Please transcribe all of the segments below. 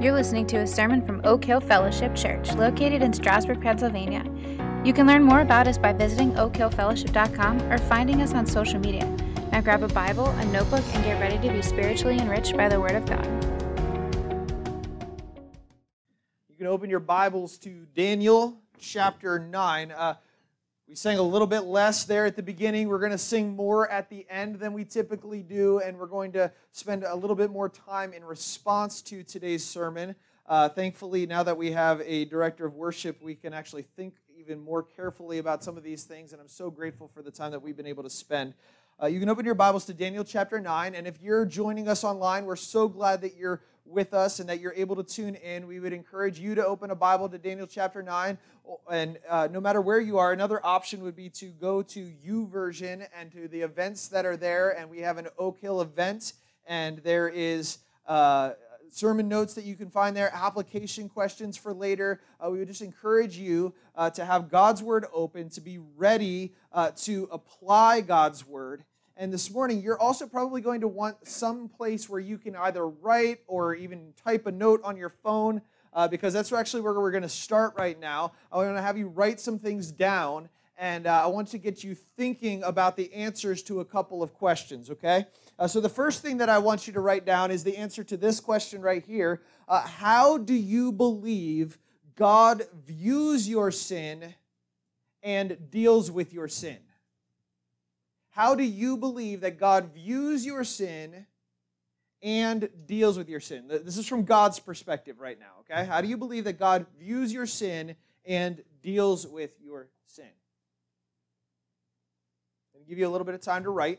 You're listening to a sermon from Oak Hill Fellowship Church, located in Strasburg, Pennsylvania. You can learn more about us by visiting oakhillfellowship.com or finding us on social media. Now grab a Bible, a notebook, and get ready to be spiritually enriched by the Word of God. You can open your Bibles to Daniel chapter 9. Uh, we sang a little bit less there at the beginning. We're going to sing more at the end than we typically do, and we're going to spend a little bit more time in response to today's sermon. Uh, thankfully, now that we have a director of worship, we can actually think even more carefully about some of these things, and I'm so grateful for the time that we've been able to spend. Uh, you can open your Bibles to Daniel chapter 9, and if you're joining us online, we're so glad that you're with us and that you're able to tune in. We would encourage you to open a Bible to Daniel chapter 9. And uh, no matter where you are, another option would be to go to YouVersion and to the events that are there. And we have an Oak Hill event, and there is. Uh, sermon notes that you can find there, application questions for later. Uh, we would just encourage you uh, to have God's Word open, to be ready uh, to apply God's Word. And this morning, you're also probably going to want some place where you can either write or even type a note on your phone, uh, because that's actually where we're going to start right now. I want to have you write some things down, and uh, I want to get you thinking about the answers to a couple of questions, okay? Uh, so, the first thing that I want you to write down is the answer to this question right here uh, How do you believe God views your sin and deals with your sin? How do you believe that God views your sin and deals with your sin? This is from God's perspective right now, okay? How do you believe that God views your sin and deals with your sin? I'll give you a little bit of time to write.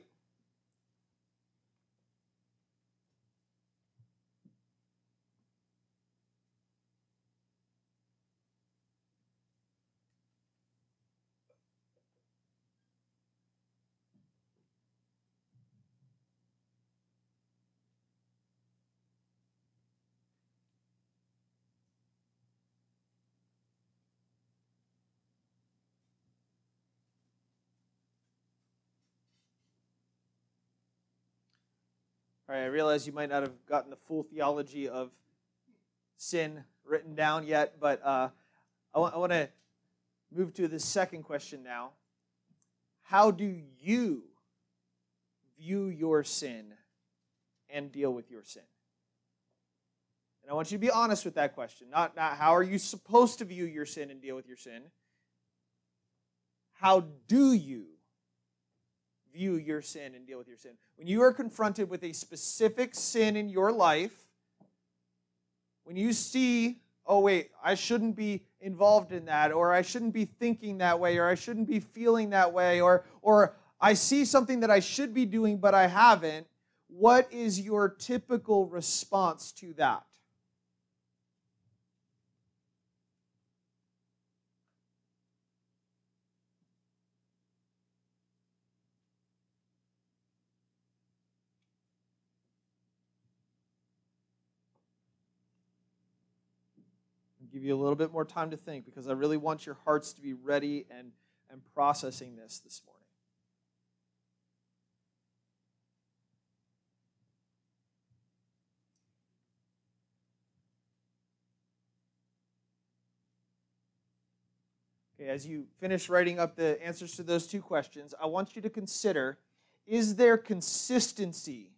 All right, I realize you might not have gotten the full theology of sin written down yet, but uh, I, want, I want to move to the second question now. How do you view your sin and deal with your sin? And I want you to be honest with that question. Not, not how are you supposed to view your sin and deal with your sin? How do you view your sin and deal with your sin. When you are confronted with a specific sin in your life, when you see, oh, wait, I shouldn't be involved in that, or I shouldn't be thinking that way, or I shouldn't be feeling that way, or, or I see something that I should be doing but I haven't, what is your typical response to that? Give you a little bit more time to think because I really want your hearts to be ready and, and processing this this morning. Okay, as you finish writing up the answers to those two questions, I want you to consider is there consistency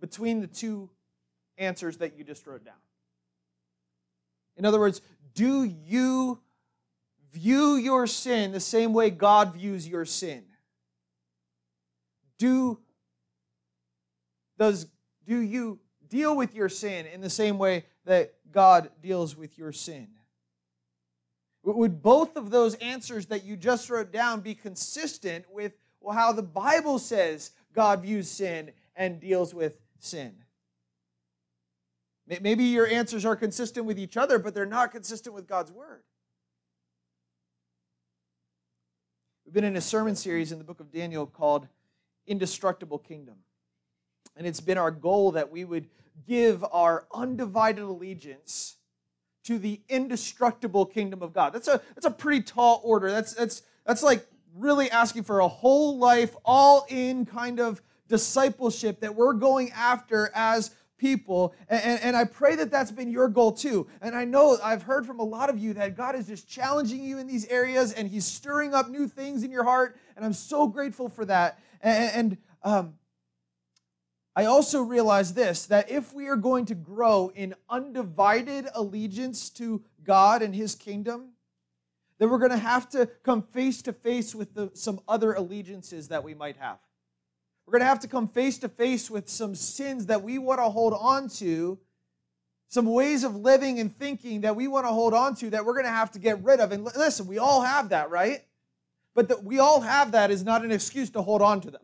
between the two answers that you just wrote down? In other words, do you view your sin the same way God views your sin? Do, does, do you deal with your sin in the same way that God deals with your sin? Would both of those answers that you just wrote down be consistent with how the Bible says God views sin and deals with sin? Maybe your answers are consistent with each other, but they're not consistent with God's Word. We've been in a sermon series in the book of Daniel called Indestructible Kingdom. And it's been our goal that we would give our undivided allegiance to the indestructible kingdom of God. That's a, that's a pretty tall order. That's, that's, that's like really asking for a whole life, all in kind of discipleship that we're going after as people. And, and, and, I pray that that's been your goal too. And I know I've heard from a lot of you that God is just challenging you in these areas and He's stirring up new things in your heart. And I'm so grateful for that. And, and um, I also realize this that if we are going to grow in undivided allegiance to God and His kingdom, then we're going to have to come face to face with the, some other allegiances that we might have. We're going to have to come face to face with some sins that we want to hold on to, some ways of living and thinking that we want to hold on to that we're going to have to get rid of. And listen, we all have that, right? But that we all have that is not an excuse to hold on to them.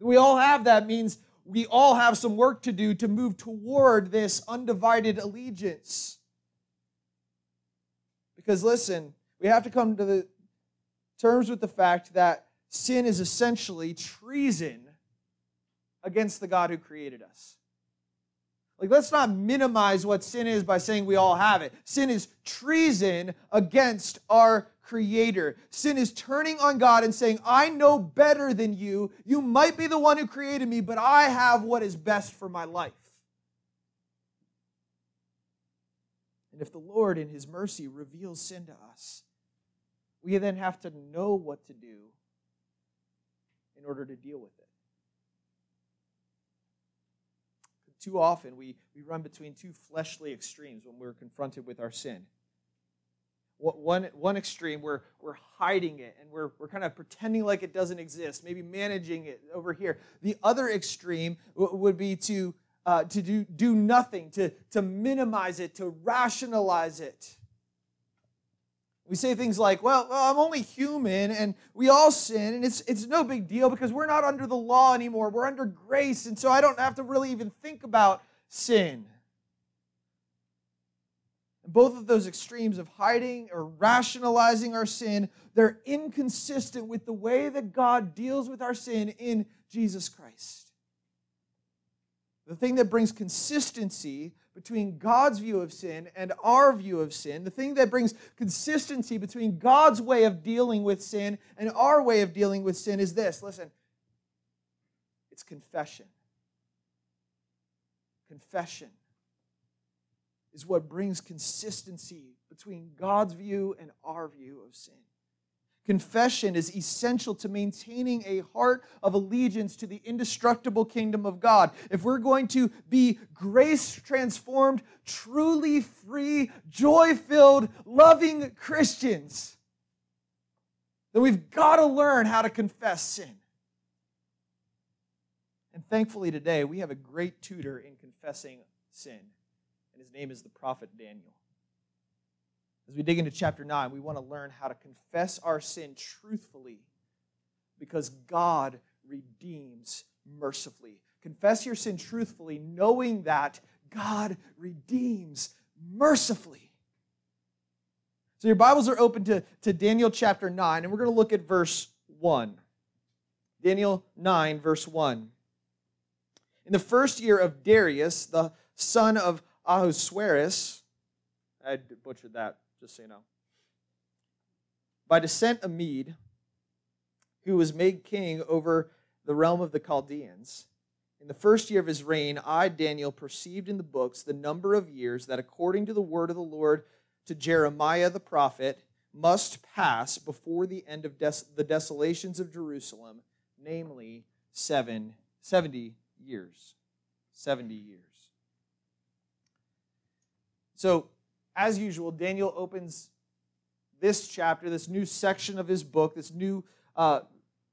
We all have that means we all have some work to do to move toward this undivided allegiance. Because listen, we have to come to the terms with the fact that sin is essentially treason against the God who created us. Like, let's not minimize what sin is by saying we all have it. Sin is treason against our Creator. Sin is turning on God and saying, I know better than you. You might be the one who created me, but I have what is best for my life. And if the Lord, in His mercy, reveals sin to us, we then have to know what to do in order to deal with it. Too often, we, we run between two fleshly extremes when we're confronted with our sin. One, one extreme, we're, we're hiding it and we're, we're kind of pretending like it doesn't exist, maybe managing it over here. The other extreme would be to, uh, to do, do nothing, to, to minimize it, to rationalize it. We say things like, well, well, I'm only human and we all sin and it's, it's no big deal because we're not under the law anymore. We're under grace. And so I don't have to really even think about sin. Both of those extremes of hiding or rationalizing our sin, they're inconsistent with the way that God deals with our sin in Jesus Christ. The thing that brings consistency between God's view of sin and our view of sin, the thing that brings consistency between God's way of dealing with sin and our way of dealing with sin is this listen, it's confession. Confession is what brings consistency between God's view and our view of sin. Confession is essential to maintaining a heart of allegiance to the indestructible kingdom of God. If we're going to be grace transformed, truly free, joy filled, loving Christians, then we've got to learn how to confess sin. And thankfully, today we have a great tutor in confessing sin, and his name is the prophet Daniel. As we dig into chapter 9, we want to learn how to confess our sin truthfully because God redeems mercifully. Confess your sin truthfully, knowing that God redeems mercifully. So your Bibles are open to, to Daniel chapter 9, and we're going to look at verse 1. Daniel 9, verse 1. In the first year of Darius, the son of Ahasuerus, I butchered that just so you know. By descent, a Mede, who was made king over the realm of the Chaldeans. In the first year of his reign, I, Daniel, perceived in the books the number of years that, according to the word of the Lord to Jeremiah the prophet, must pass before the end of des- the desolations of Jerusalem, namely seven, 70 years. 70 years. So, as usual, Daniel opens this chapter, this new section of his book, this new uh,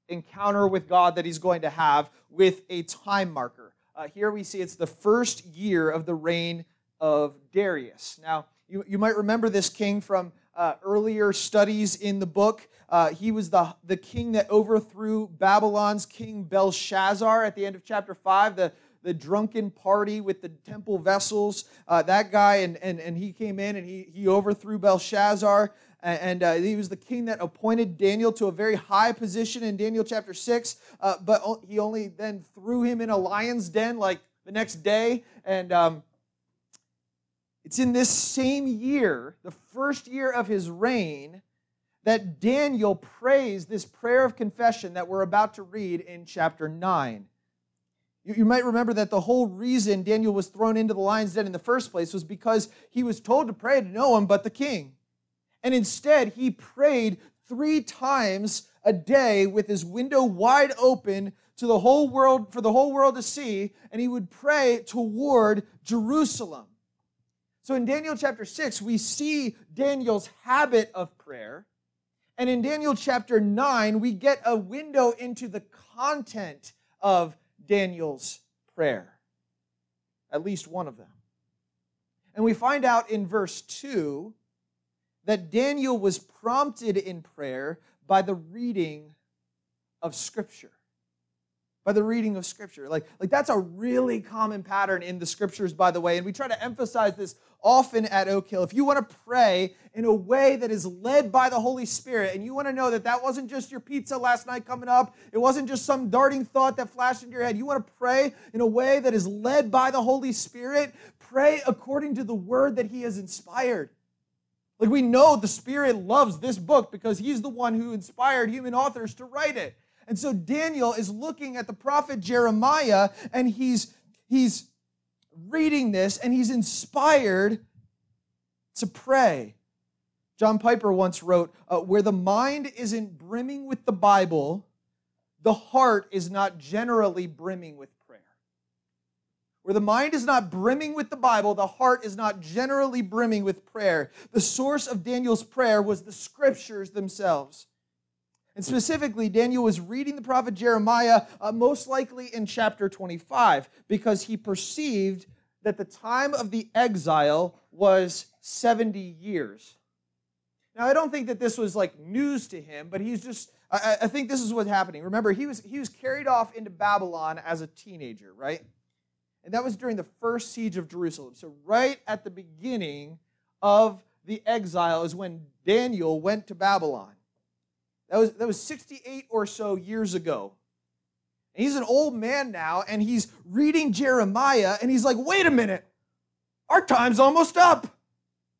encounter with God that he's going to have with a time marker. Uh, here we see it's the first year of the reign of Darius. Now, you, you might remember this king from uh, earlier studies in the book. Uh, he was the, the king that overthrew Babylon's king Belshazzar at the end of chapter 5, the, the drunken party with the temple vessels. Uh, that guy, and, and, and he came in and he, he overthrew Belshazzar. And uh, he was the king that appointed Daniel to a very high position in Daniel chapter 6. Uh, but he only then threw him in a lion's den like the next day. And um, it's in this same year, the first year of his reign, that Daniel prays this prayer of confession that we're about to read in chapter 9. You, you might remember that the whole reason Daniel was thrown into the lion's den in the first place was because he was told to pray to no one but the king. And instead, he prayed three times a day with his window wide open to the whole world for the whole world to see and he would pray toward Jerusalem. So in Daniel chapter 6 we see Daniel's habit of prayer and in Daniel chapter 9 we get a window into the content of Daniel's prayer. At least one of them. And we find out in verse 2 that Daniel was prompted in prayer by the reading of Scripture. By the reading of Scripture. Like, like that's a really common pattern in the Scriptures, by the way. And we try to emphasize this often at Oak Hill. If you want to pray in a way that is led by the Holy Spirit, and you want to know that that wasn't just your pizza last night coming up, it wasn't just some darting thought that flashed into your head. You want to pray in a way that is led by the Holy Spirit, pray according to the word that He has inspired. Like we know the Spirit loves this book because he's the one who inspired human authors to write it. And so Daniel is looking at the prophet Jeremiah and he's he's reading this and he's inspired to pray. John Piper once wrote, uh, Where the mind isn't brimming with the Bible, the heart is not generally brimming with prayer. where the mind is not brimming with the Bible, the heart is not generally brimming with prayer. The source of Daniel's prayer was the scriptures themselves. And specifically, Daniel was reading the prophet Jeremiah, uh, most likely in chapter 25, because he perceived that the time of the exile was 70 years. Now, I don't think that this was like news to him, but he's just, I, I think this is what's happening. Remember, he was, he was carried off into Babylon as a teenager, right? And that was during the first siege of Jerusalem. So, right at the beginning of the exile is when Daniel went to Babylon. That was, that was 68 or so years ago. And he's an old man now, and he's reading Jeremiah, and he's like, wait a minute, our time's almost up.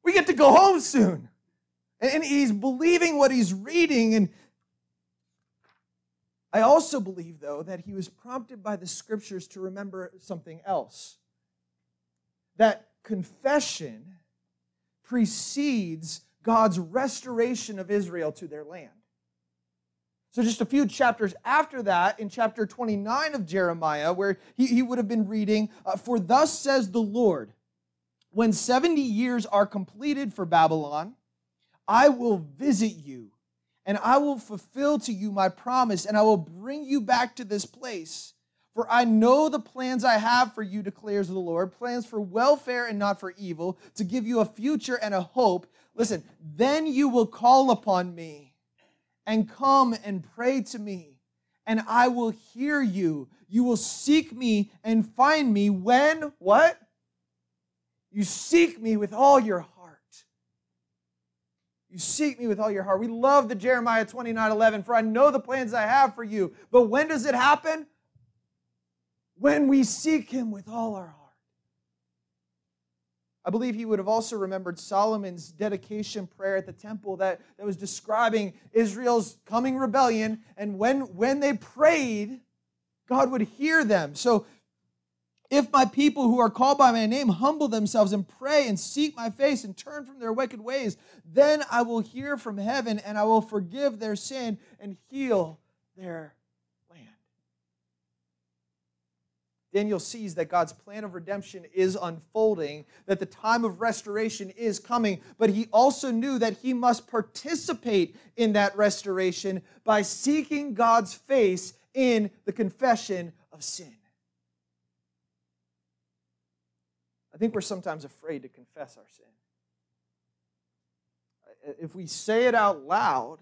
We get to go home soon. And he's believing what he's reading, and I also believe, though, that he was prompted by the scriptures to remember something else that confession precedes God's restoration of Israel to their land. So, just a few chapters after that, in chapter 29 of Jeremiah, where he, he would have been reading, uh, For thus says the Lord, when 70 years are completed for Babylon, I will visit you and I will fulfill to you my promise, and I will bring you back to this place. For I know the plans I have for you, declares the Lord plans for welfare and not for evil, to give you a future and a hope. Listen, then you will call upon me and come and pray to me, and I will hear you. You will seek me and find me when, what? You seek me with all your heart. You seek me with all your heart. We love the Jeremiah 29 11, for I know the plans I have for you. But when does it happen? When we seek him with all our heart. I believe he would have also remembered Solomon's dedication prayer at the temple that, that was describing Israel's coming rebellion. And when, when they prayed, God would hear them. So if my people who are called by my name humble themselves and pray and seek my face and turn from their wicked ways, then I will hear from heaven and I will forgive their sin and heal their land. Daniel sees that God's plan of redemption is unfolding, that the time of restoration is coming, but he also knew that he must participate in that restoration by seeking God's face in the confession of sin. I think we're sometimes afraid to confess our sin. If we say it out loud,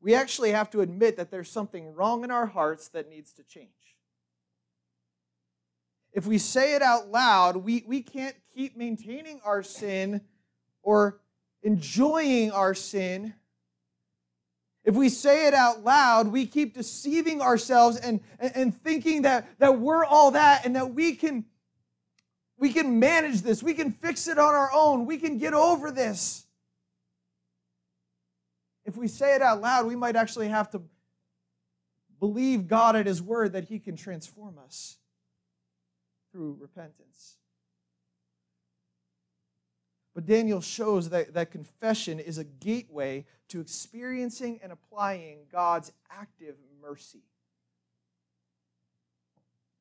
we actually have to admit that there's something wrong in our hearts that needs to change. If we say it out loud, we, we can't keep maintaining our sin or enjoying our sin. If we say it out loud, we keep deceiving ourselves and, and, and thinking that, that we're all that and that we can we can manage this. We can fix it on our own. We can get over this. If we say it out loud, we might actually have to believe God at His word that He can transform us. Through repentance. But Daniel shows that, that confession is a gateway to experiencing and applying God's active mercy.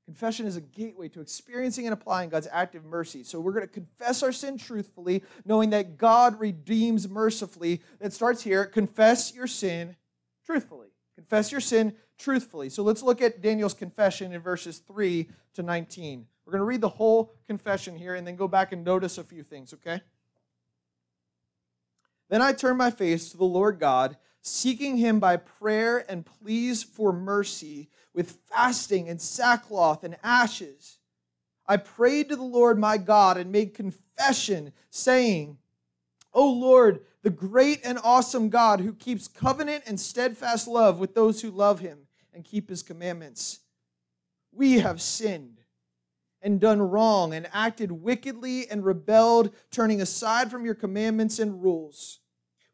Confession is a gateway to experiencing and applying God's active mercy. So we're going to confess our sin truthfully, knowing that God redeems mercifully. That starts here. Confess your sin truthfully. Confess your sin truthfully. So let's look at Daniel's confession in verses 3 to 19. We're going to read the whole confession here and then go back and notice a few things, okay? Then I turned my face to the Lord God, seeking him by prayer and pleas for mercy, with fasting and sackcloth and ashes. I prayed to the Lord my God and made confession, saying, O Lord, the great and awesome God who keeps covenant and steadfast love with those who love him and keep his commandments. We have sinned and done wrong and acted wickedly and rebelled, turning aside from your commandments and rules.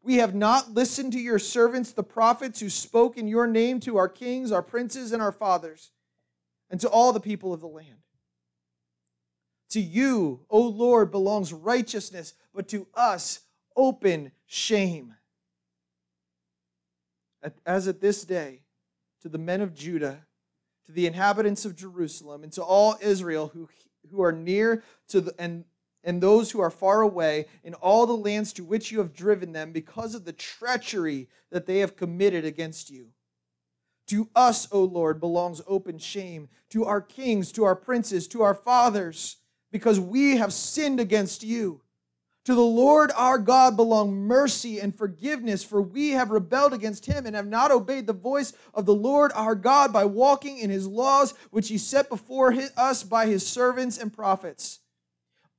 We have not listened to your servants, the prophets, who spoke in your name to our kings, our princes, and our fathers, and to all the people of the land. To you, O Lord, belongs righteousness, but to us, open shame. As at this day, to the men of Judah, the inhabitants of Jerusalem, and to all Israel who, who are near to the, and, and those who are far away in all the lands to which you have driven them because of the treachery that they have committed against you. To us, O Lord, belongs open shame, to our kings, to our princes, to our fathers, because we have sinned against you. To the Lord our God belong mercy and forgiveness, for we have rebelled against him and have not obeyed the voice of the Lord our God by walking in his laws, which he set before us by his servants and prophets.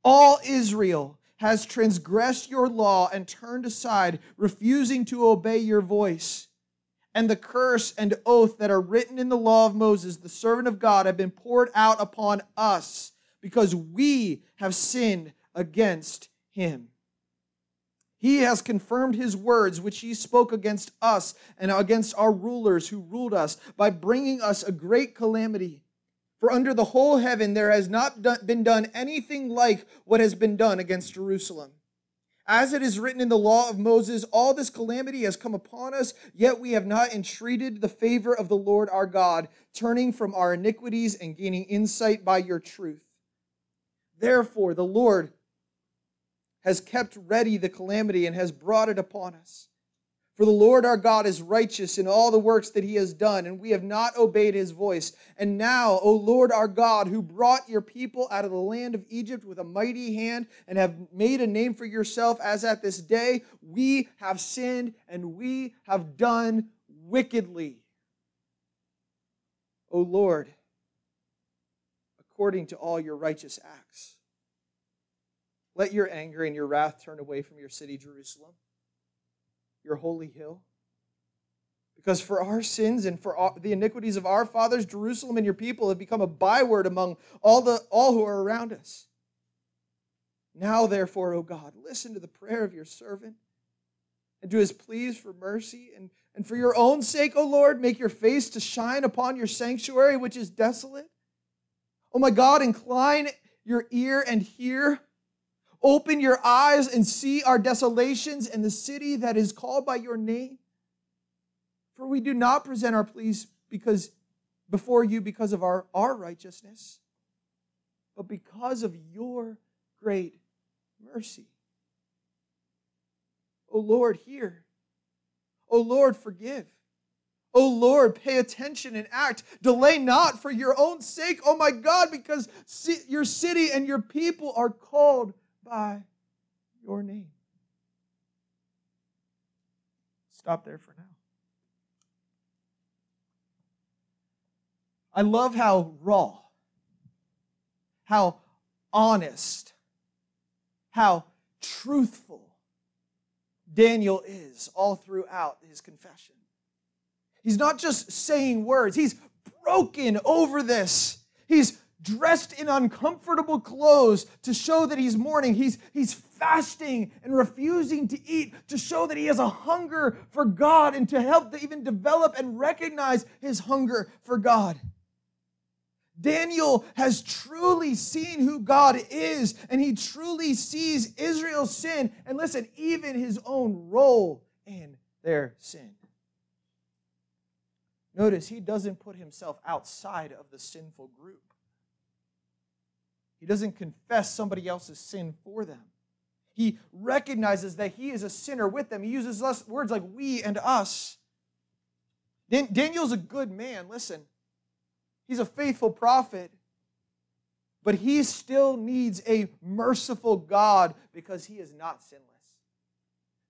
All Israel has transgressed your law and turned aside, refusing to obey your voice. And the curse and oath that are written in the law of Moses, the servant of God, have been poured out upon us because we have sinned against him. He has confirmed his words, which he spoke against us and against our rulers who ruled us, by bringing us a great calamity. For under the whole heaven there has not been done anything like what has been done against Jerusalem. As it is written in the law of Moses, all this calamity has come upon us, yet we have not entreated the favor of the Lord our God, turning from our iniquities and gaining insight by your truth. Therefore, the Lord has kept ready the calamity and has brought it upon us. For the Lord our God is righteous in all the works that he has done, and we have not obeyed his voice. And now, O Lord our God, who brought your people out of the land of Egypt with a mighty hand and have made a name for yourself, as at this day, we have sinned and we have done wickedly. O Lord, according to all your righteous acts. Let your anger and your wrath turn away from your city, Jerusalem, your holy hill. Because for our sins and for the iniquities of our fathers, Jerusalem and your people have become a byword among all, the, all who are around us. Now, therefore, O God, listen to the prayer of your servant and to his pleas for mercy. And, and for your own sake, O Lord, make your face to shine upon your sanctuary, which is desolate. O my God, incline your ear and hear. Open your eyes and see our desolations and the city that is called by your name. For we do not present our pleas because before you because of our, our righteousness, but because of your great mercy. O Lord, hear. O Lord, forgive. O Lord, pay attention and act. Delay not for your own sake, oh my God, because your city and your people are called by your name. Stop there for now. I love how raw, how honest, how truthful Daniel is all throughout his confession. He's not just saying words, he's broken over this. He's dressed in uncomfortable clothes to show that he's mourning. He's, he's fasting and refusing to eat to show that he has a hunger for God and to help to even develop and recognize his hunger for God. Daniel has truly seen who God is, and he truly sees Israel's sin, and listen, even his own role in their sin. Notice he doesn't put himself outside of the sinful group. He doesn't confess somebody else's sin for them. He recognizes that he is a sinner with them. He uses words like we and us. Daniel's a good man. Listen, He's a faithful prophet, but he still needs a merciful God because he is not sinless.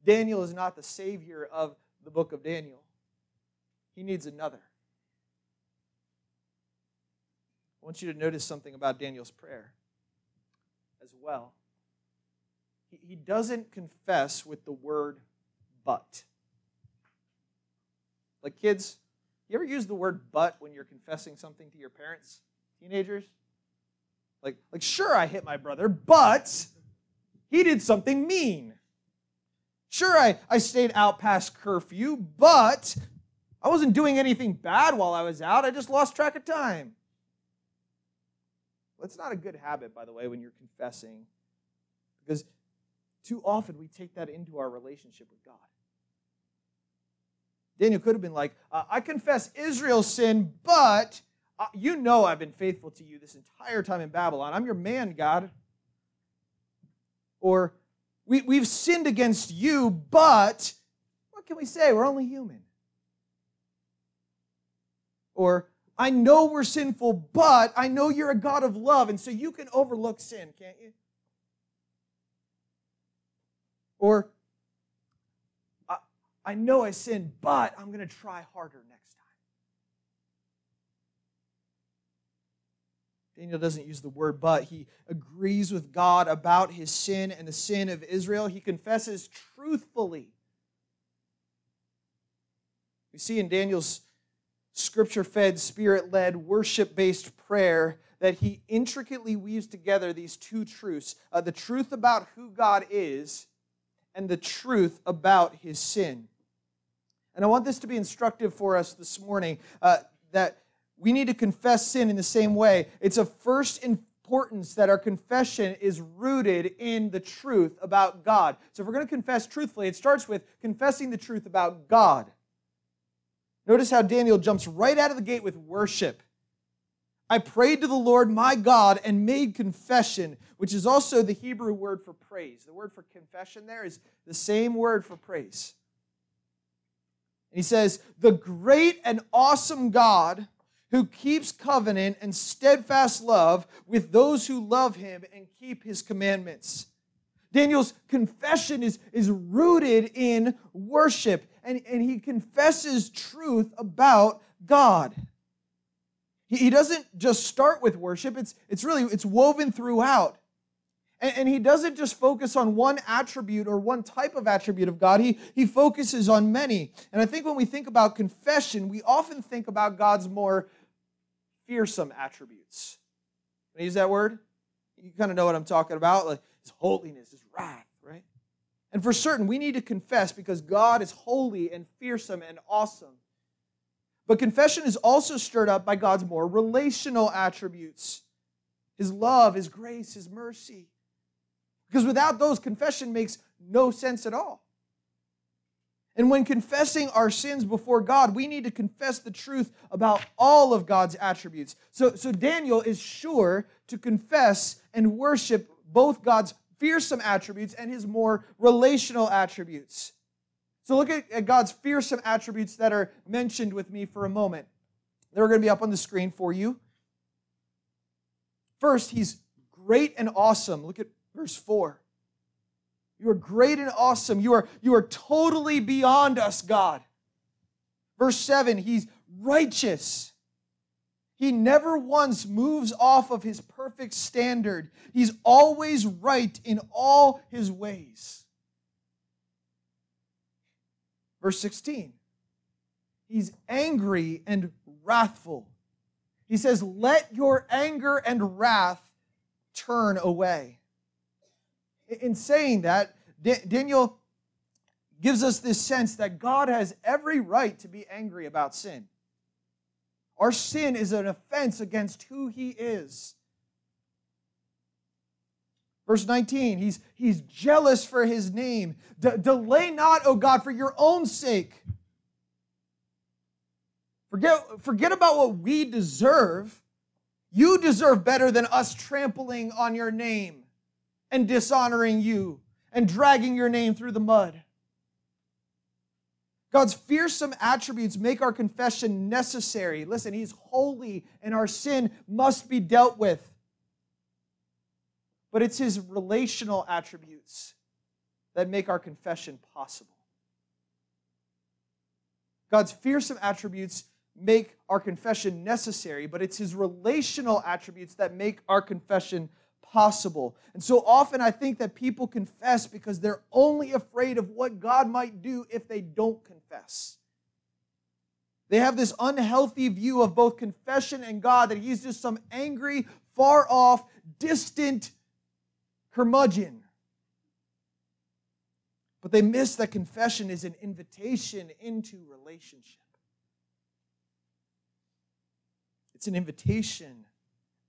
Daniel is not the savior of the book of Daniel, he needs another. I want you to notice something about Daniel's prayer as well. He doesn't confess with the word but. Like kids, you ever use the word but when you're confessing something to your parents, teenagers? Like, like sure, I hit my brother, but he did something mean. Sure, I, I stayed out past curfew, but I wasn't doing anything bad while I was out. I just lost track of time. It's not a good habit, by the way, when you're confessing, because too often we take that into our relationship with God. Daniel could have been like, uh, I confess Israel's sin, but uh, you know I've been faithful to you this entire time in Babylon. I'm your man, God. Or, we, we've sinned against you, but what can we say? We're only human. Or, I know we're sinful, but I know you're a God of love, and so you can overlook sin, can't you? Or, I know I sinned, but I'm going to try harder next time. Daniel doesn't use the word but. He agrees with God about his sin and the sin of Israel. He confesses truthfully. We see in Daniel's scripture fed, spirit led, worship based prayer that he intricately weaves together these two truths uh, the truth about who God is and the truth about his sin. And I want this to be instructive for us this morning uh, that we need to confess sin in the same way. It's of first importance that our confession is rooted in the truth about God. So if we're going to confess truthfully, it starts with confessing the truth about God. Notice how Daniel jumps right out of the gate with worship. I prayed to the Lord my God and made confession, which is also the Hebrew word for praise. The word for confession there is the same word for praise. And he says, The great and awesome God who keeps covenant and steadfast love with those who love him and keep his commandments. Daniel's confession is, is rooted in worship, and, and he confesses truth about God. He, he doesn't just start with worship, it's, it's really it's woven throughout. And, and he doesn't just focus on one attribute or one type of attribute of God, he, he focuses on many. And I think when we think about confession, we often think about God's more fearsome attributes. Can I use that word? You kind of know what I'm talking about, like his holiness, his wrath? And for certain, we need to confess because God is holy and fearsome and awesome. But confession is also stirred up by God's more relational attributes his love, his grace, his mercy. Because without those, confession makes no sense at all. And when confessing our sins before God, we need to confess the truth about all of God's attributes. So, so Daniel is sure to confess and worship both God's fearsome attributes and his more relational attributes. So look at, at God's fearsome attributes that are mentioned with me for a moment. They're going to be up on the screen for you. First, he's great and awesome. Look at Verse 4. You are great and awesome. You are, you are totally beyond us, God. Verse 7, he's righteous. He never once moves off of his perfect standard. He's always right in all his ways. Verse 16, he's angry and wrathful. He says, Let your anger and wrath turn away in saying that, Daniel gives us this sense that God has every right to be angry about sin. Our sin is an offense against who he is. Verse 19, he's, he's jealous for his name. De- delay not, O God, for your own sake. Forget, forget about what we deserve. You deserve better than us trampling on your name and dishonoring you and dragging your name through the mud. God's fearsome attributes make our confession necessary. Listen, He's holy and our sin must be dealt with. But it's His relational attributes that make our confession possible. God's fearsome attributes make our confession necessary, but it's His relational attributes that make our confession possible. And so often I think that people confess because they're only afraid of what God might do if they don't confess. They have this unhealthy view of both confession and God that He's just some angry, far off, distant curmudgeon. But they miss that confession is an invitation into relationship. It's an invitation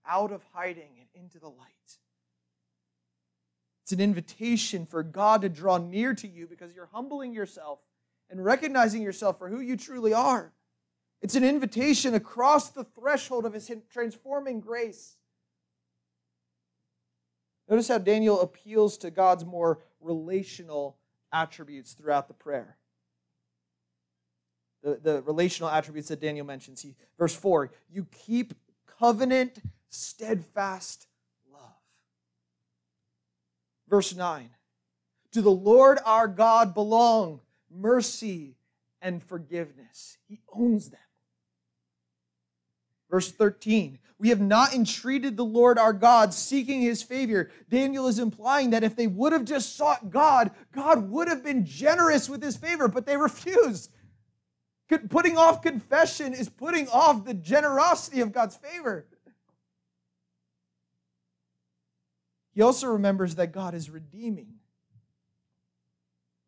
out of hiding and into the light. It's an invitation for God to draw near to you because you're humbling yourself and recognizing yourself for who you truly are. It's an invitation across the threshold of His transforming grace. Notice how Daniel appeals to God's more relational attributes throughout the prayer. The, the relational attributes that Daniel mentions. He, verse 4 You keep covenant steadfast love. Verse 9 To the Lord our God belong mercy and forgiveness, He owns them. Verse 13 We have not entreated the Lord our God seeking His favor. Daniel is implying that if they would have just sought God, God would have been generous with His favor, but they refused. Putting off confession is putting off the generosity of God's favor. He also remembers that God is redeeming.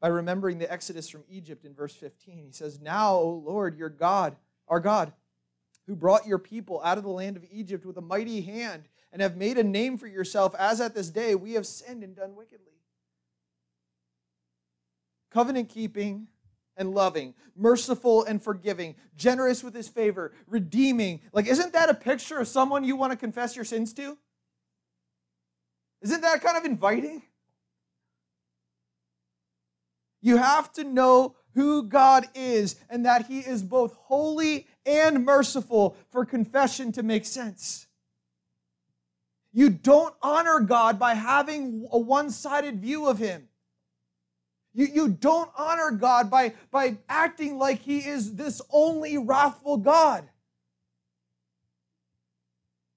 By remembering the exodus from Egypt in verse 15, he says, Now, O Lord, your God, our God, who brought your people out of the land of Egypt with a mighty hand and have made a name for yourself, as at this day we have sinned and done wickedly. Covenant keeping and loving, merciful and forgiving, generous with his favor, redeeming. Like, isn't that a picture of someone you want to confess your sins to? Isn't that kind of inviting? You have to know who God is and that He is both holy and merciful for confession to make sense. You don't honor God by having a one sided view of Him. You, you don't honor God by, by acting like He is this only wrathful God.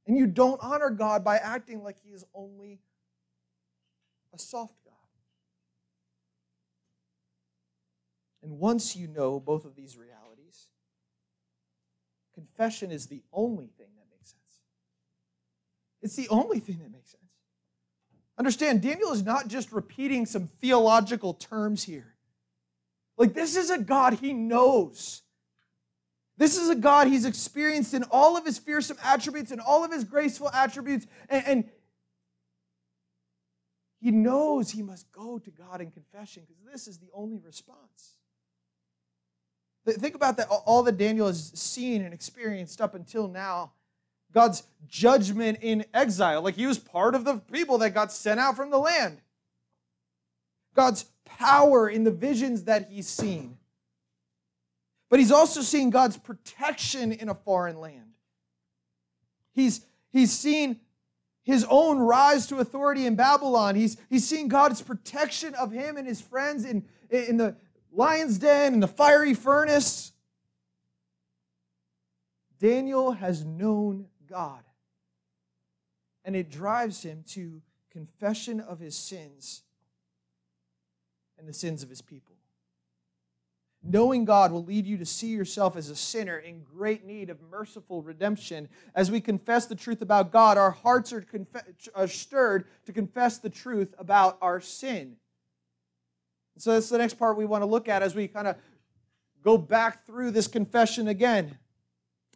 And you don't honor God by acting like He is only a soft God. And once you know both of these realities, confession is the only thing that makes sense. It's the only thing that makes sense. Understand, Daniel is not just repeating some theological terms here. Like, this is a God he knows. This is a God he's experienced in all of his fearsome attributes and all of his graceful attributes. And, and he knows he must go to God in confession because this is the only response. Think about that, all that Daniel has seen and experienced up until now. God's judgment in exile. Like he was part of the people that got sent out from the land. God's power in the visions that he's seen. But he's also seen God's protection in a foreign land. He's, he's seen his own rise to authority in Babylon. He's, he's seen God's protection of him and his friends in, in the lion's den, in the fiery furnace. Daniel has known God. And it drives him to confession of his sins and the sins of his people. Knowing God will lead you to see yourself as a sinner in great need of merciful redemption. As we confess the truth about God, our hearts are, are stirred to confess the truth about our sin. So that's the next part we want to look at as we kind of go back through this confession again.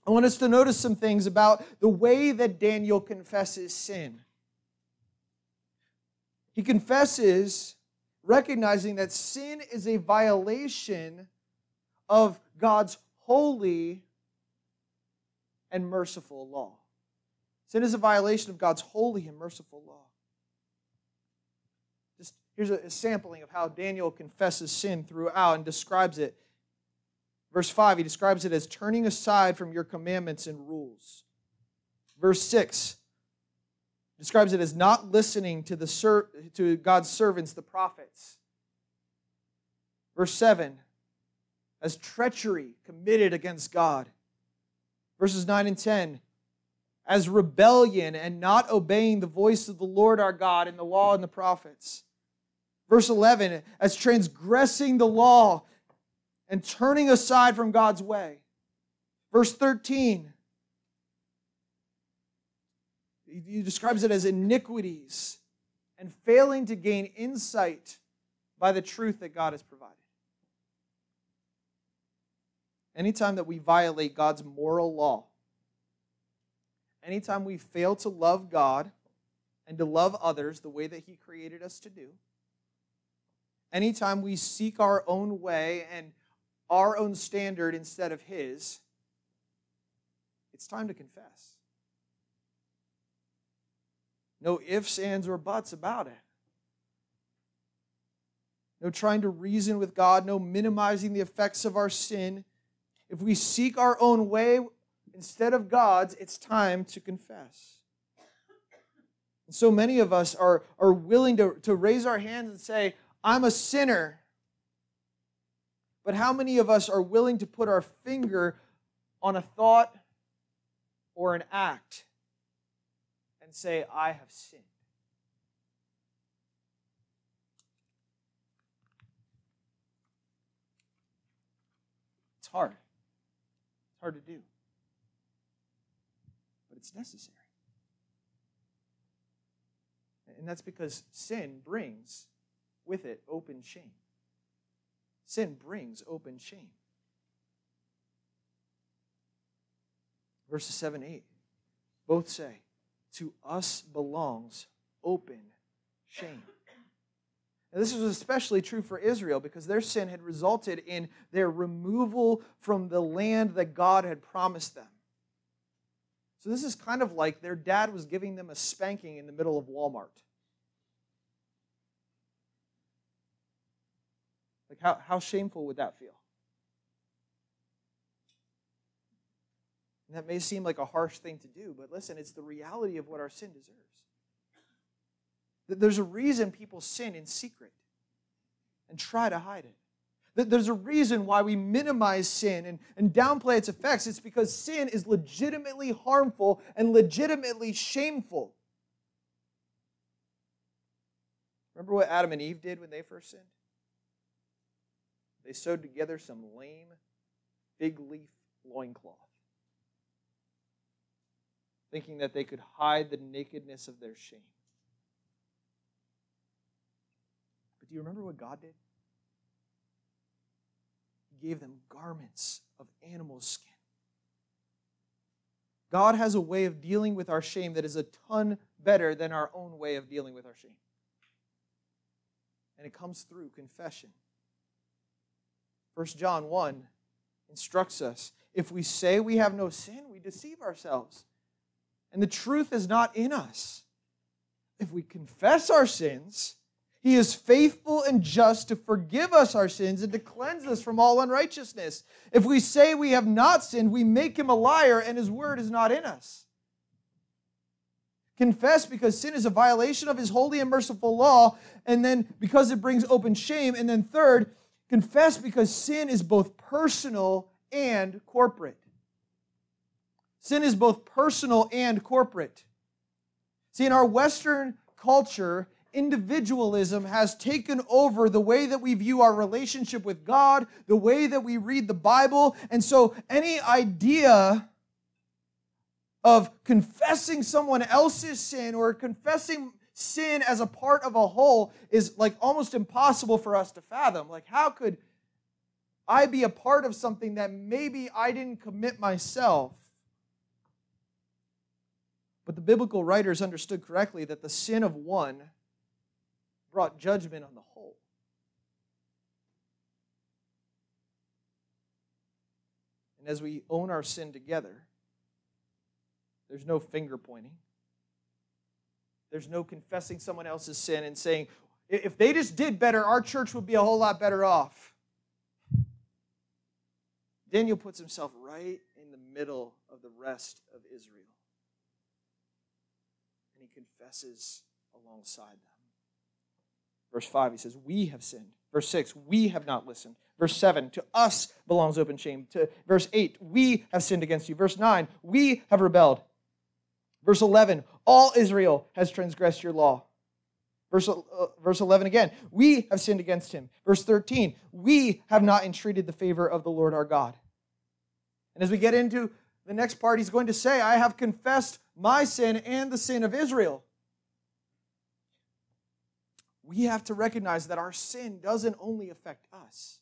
I want us to notice some things about the way that Daniel confesses sin. He confesses recognizing that sin is a violation of God's holy and merciful law. Sin is a violation of God's holy and merciful law. Just here's a sampling of how Daniel confesses sin throughout and describes it. Verse 5, he describes it as turning aside from your commandments and rules. Verse 6 describes it as not listening to, the ser- to God's servants, the prophets. Verse 7 as treachery committed against God. Verses 9 and 10 as rebellion and not obeying the voice of the Lord our God in the law and the prophets. Verse 11, as transgressing the law and turning aside from God's way. Verse 13, he describes it as iniquities and failing to gain insight by the truth that God has provided. Anytime that we violate God's moral law, anytime we fail to love God and to love others the way that He created us to do, anytime we seek our own way and our own standard instead of His, it's time to confess. No ifs, ands, or buts about it. No trying to reason with God, no minimizing the effects of our sin. If we seek our own way instead of God's, it's time to confess. And so many of us are, are willing to, to raise our hands and say, I'm a sinner. But how many of us are willing to put our finger on a thought or an act and say, I have sinned? It's hard. Hard to do but it's necessary. And that's because sin brings with it open shame. Sin brings open shame. Verses 7 8 both say, To us belongs open shame. Now, this was especially true for Israel because their sin had resulted in their removal from the land that God had promised them. So this is kind of like their dad was giving them a spanking in the middle of Walmart. Like, how, how shameful would that feel? And that may seem like a harsh thing to do, but listen, it's the reality of what our sin deserves. There's a reason people sin in secret and try to hide it. There's a reason why we minimize sin and, and downplay its effects. It's because sin is legitimately harmful and legitimately shameful. Remember what Adam and Eve did when they first sinned? They sewed together some lame fig leaf loincloth, thinking that they could hide the nakedness of their shame. But do you remember what God did? He gave them garments of animal skin. God has a way of dealing with our shame that is a ton better than our own way of dealing with our shame. And it comes through confession. 1 John 1 instructs us if we say we have no sin, we deceive ourselves. And the truth is not in us. If we confess our sins, he is faithful and just to forgive us our sins and to cleanse us from all unrighteousness. If we say we have not sinned, we make him a liar and his word is not in us. Confess because sin is a violation of his holy and merciful law, and then because it brings open shame. And then, third, confess because sin is both personal and corporate. Sin is both personal and corporate. See, in our Western culture, individualism has taken over the way that we view our relationship with God, the way that we read the Bible. And so, any idea of confessing someone else's sin or confessing sin as a part of a whole is like almost impossible for us to fathom. Like, how could I be a part of something that maybe I didn't commit myself? But the biblical writers understood correctly that the sin of one brought judgment on the whole. And as we own our sin together, there's no finger pointing. There's no confessing someone else's sin and saying, if they just did better, our church would be a whole lot better off. Daniel puts himself right in the middle of the rest of Israel. And he confesses alongside them. Verse 5, he says, We have sinned. Verse 6, we have not listened. Verse 7, to us belongs open shame. To verse 8, we have sinned against you. Verse 9, we have rebelled. Verse 11, all Israel has transgressed your law. Verse, uh, verse 11 again, we have sinned against him. Verse 13, we have not entreated the favor of the Lord our God. And as we get into the next part, he's going to say, I have confessed my sin and the sin of Israel. We have to recognize that our sin doesn't only affect us,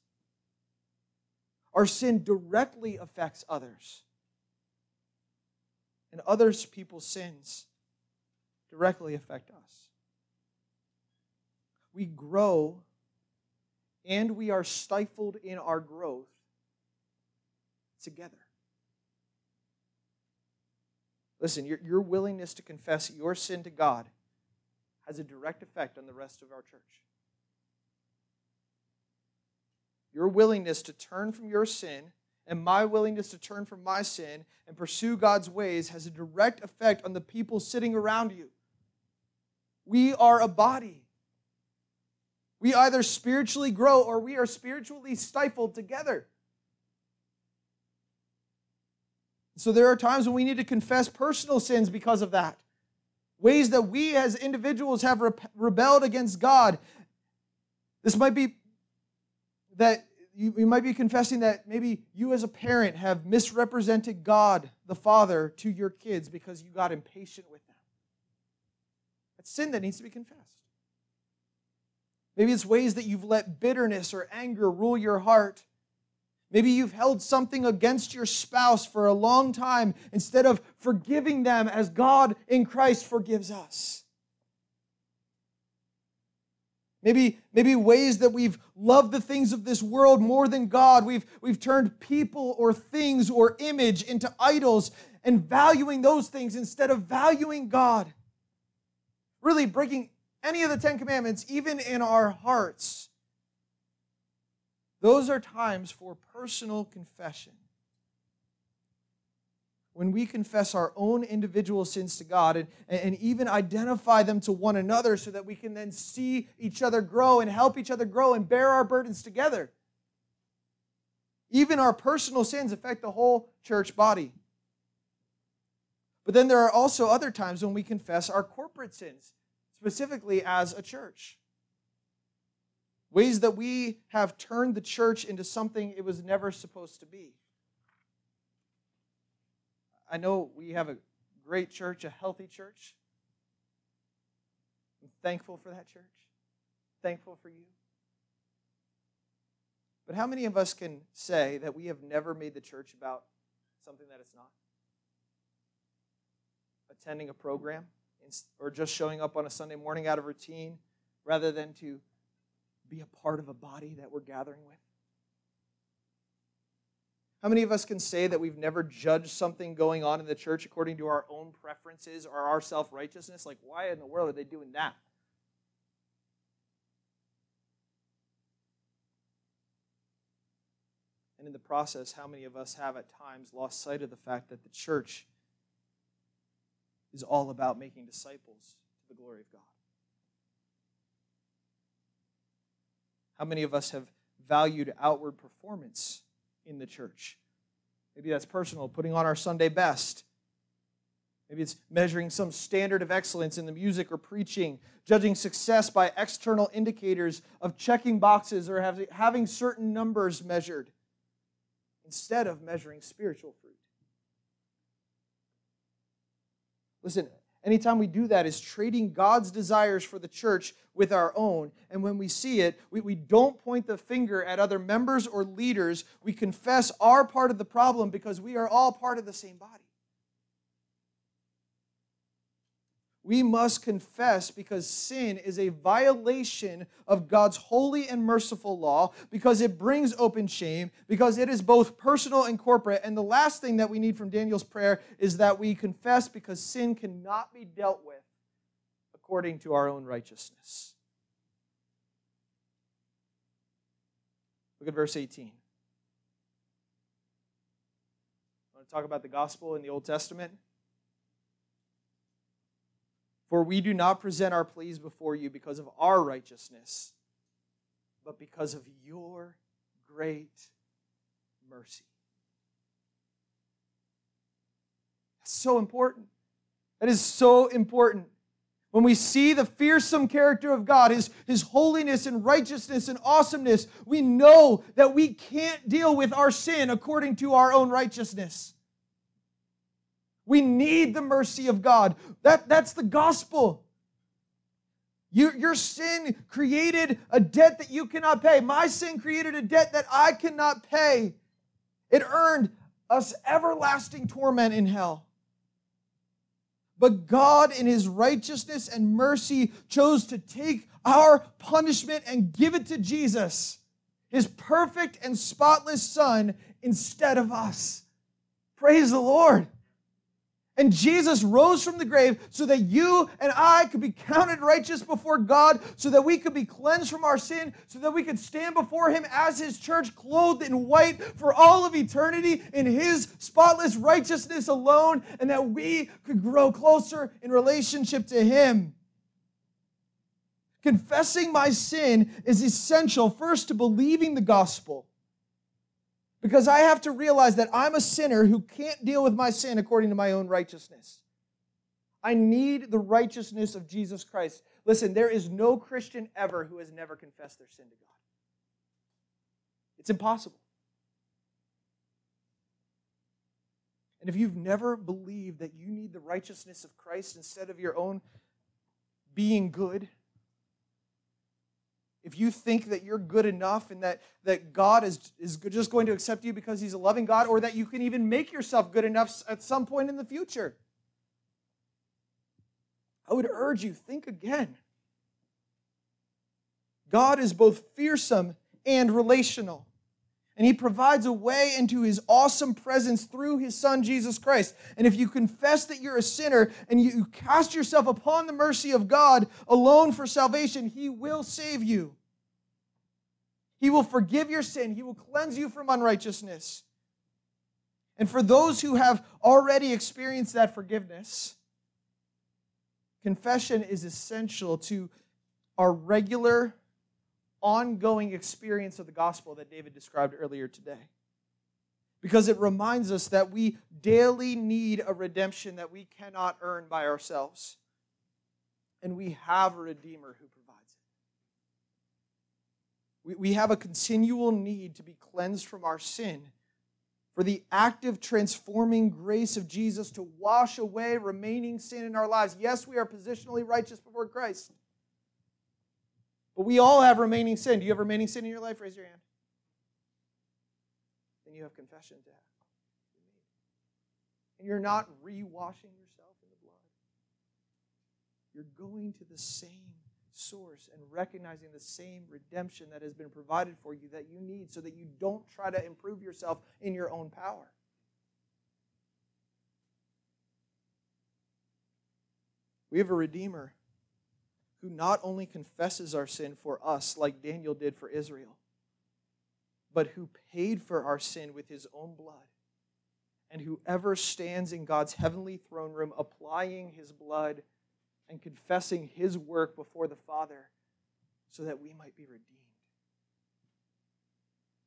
our sin directly affects others. And others people's sins directly affect us. We grow and we are stifled in our growth together. Listen, your, your willingness to confess your sin to God has a direct effect on the rest of our church. Your willingness to turn from your sin and my willingness to turn from my sin and pursue God's ways has a direct effect on the people sitting around you. We are a body. We either spiritually grow or we are spiritually stifled together. So there are times when we need to confess personal sins because of that. Ways that we as individuals have rebelled against God. This might be that you, you might be confessing that maybe you as a parent have misrepresented God the Father to your kids because you got impatient with them. That's sin that needs to be confessed. Maybe it's ways that you've let bitterness or anger rule your heart Maybe you've held something against your spouse for a long time instead of forgiving them as God in Christ forgives us. Maybe, maybe ways that we've loved the things of this world more than God. We've, we've turned people or things or image into idols and valuing those things instead of valuing God. Really breaking any of the Ten Commandments, even in our hearts those are times for personal confession. When we confess our own individual sins to God and, and even identify them to one another so that we can then see each other grow and help each other grow and bear our burdens together. Even our personal sins affect the whole church body. But then there are also other times when we confess our corporate sins, specifically as a church ways that we have turned the church into something it was never supposed to be. I know we have a great church, a healthy church. I'm thankful for that church, thankful for you. But how many of us can say that we have never made the church about something that it's not? Attending a program or just showing up on a Sunday morning out of routine rather than to be a part of a body that we're gathering with? How many of us can say that we've never judged something going on in the church according to our own preferences or our self righteousness? Like, why in the world are they doing that? And in the process, how many of us have at times lost sight of the fact that the church is all about making disciples to the glory of God? How many of us have valued outward performance in the church? Maybe that's personal, putting on our Sunday best. Maybe it's measuring some standard of excellence in the music or preaching, judging success by external indicators of checking boxes or having certain numbers measured instead of measuring spiritual fruit. Listen, Anytime we do that is trading God's desires for the church with our own. And when we see it, we, we don't point the finger at other members or leaders. We confess our part of the problem because we are all part of the same body. We must confess because sin is a violation of God's holy and merciful law, because it brings open shame, because it is both personal and corporate. And the last thing that we need from Daniel's prayer is that we confess because sin cannot be dealt with according to our own righteousness. Look at verse 18. I want to talk about the gospel in the Old Testament. For we do not present our pleas before you because of our righteousness, but because of your great mercy. That's so important. That is so important. When we see the fearsome character of God, his, his holiness and righteousness and awesomeness, we know that we can't deal with our sin according to our own righteousness. We need the mercy of God. That, that's the gospel. You, your sin created a debt that you cannot pay. My sin created a debt that I cannot pay. It earned us everlasting torment in hell. But God, in His righteousness and mercy, chose to take our punishment and give it to Jesus, His perfect and spotless Son, instead of us. Praise the Lord. And Jesus rose from the grave so that you and I could be counted righteous before God, so that we could be cleansed from our sin, so that we could stand before Him as His church, clothed in white for all of eternity in His spotless righteousness alone, and that we could grow closer in relationship to Him. Confessing my sin is essential first to believing the gospel because I have to realize that I'm a sinner who can't deal with my sin according to my own righteousness. I need the righteousness of Jesus Christ. Listen, there is no Christian ever who has never confessed their sin to God. It's impossible. And if you've never believed that you need the righteousness of Christ instead of your own being good, if you think that you're good enough and that, that God is, is just going to accept you because He's a loving God, or that you can even make yourself good enough at some point in the future, I would urge you, think again. God is both fearsome and relational. And he provides a way into his awesome presence through his son Jesus Christ. And if you confess that you're a sinner and you cast yourself upon the mercy of God alone for salvation, he will save you. He will forgive your sin, he will cleanse you from unrighteousness. And for those who have already experienced that forgiveness, confession is essential to our regular ongoing experience of the gospel that David described earlier today. Because it reminds us that we daily need a redemption that we cannot earn by ourselves. And we have a Redeemer who. We, have a continual need to be cleansed from our sin, for the active transforming grace of Jesus to wash away remaining sin in our lives. Yes, we are positionally righteous before Christ. But we all have remaining sin. Do you have remaining sin in your life? Raise your hand. Then you have confession to have. And you're not re-washing yourself in the blood. You're going to the same source and recognizing the same redemption that has been provided for you that you need so that you don't try to improve yourself in your own power. We have a Redeemer who not only confesses our sin for us, like Daniel did for Israel, but who paid for our sin with his own blood. And whoever stands in God's heavenly throne room applying his blood and confessing his work before the Father so that we might be redeemed.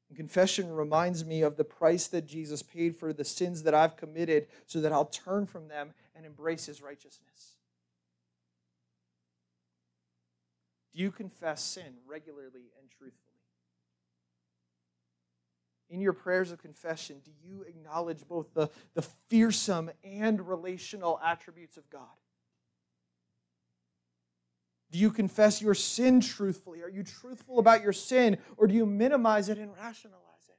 And confession reminds me of the price that Jesus paid for the sins that I've committed so that I'll turn from them and embrace his righteousness. Do you confess sin regularly and truthfully? In your prayers of confession, do you acknowledge both the, the fearsome and relational attributes of God? Do you confess your sin truthfully? Are you truthful about your sin, or do you minimize it and rationalize it?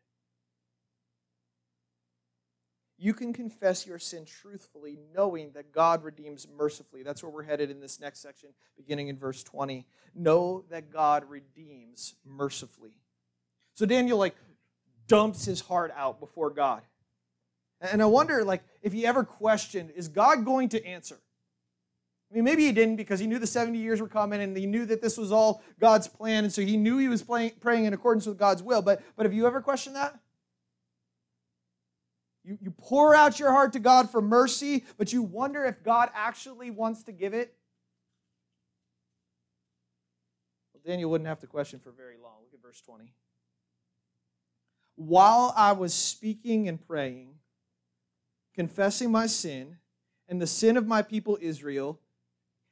you can confess your sin truthfully, knowing that God redeems mercifully. That's where we're headed in this next section, beginning in verse 20. Know that God redeems mercifully. So Daniel, like, dumps his heart out before God. And I wonder, like, if he ever questioned, is God going to answer? I mean, maybe he didn't because he knew the 70 years were coming and he knew that this was all God's plan, and so he knew he was praying in accordance with God's will. But, but have you ever questioned that? You, you pour out your heart to God for mercy, but you wonder if God actually wants to give it. Well, Daniel wouldn't have to question for very long. Look at verse 20. While I was speaking and praying, confessing my sin and the sin of my people Israel,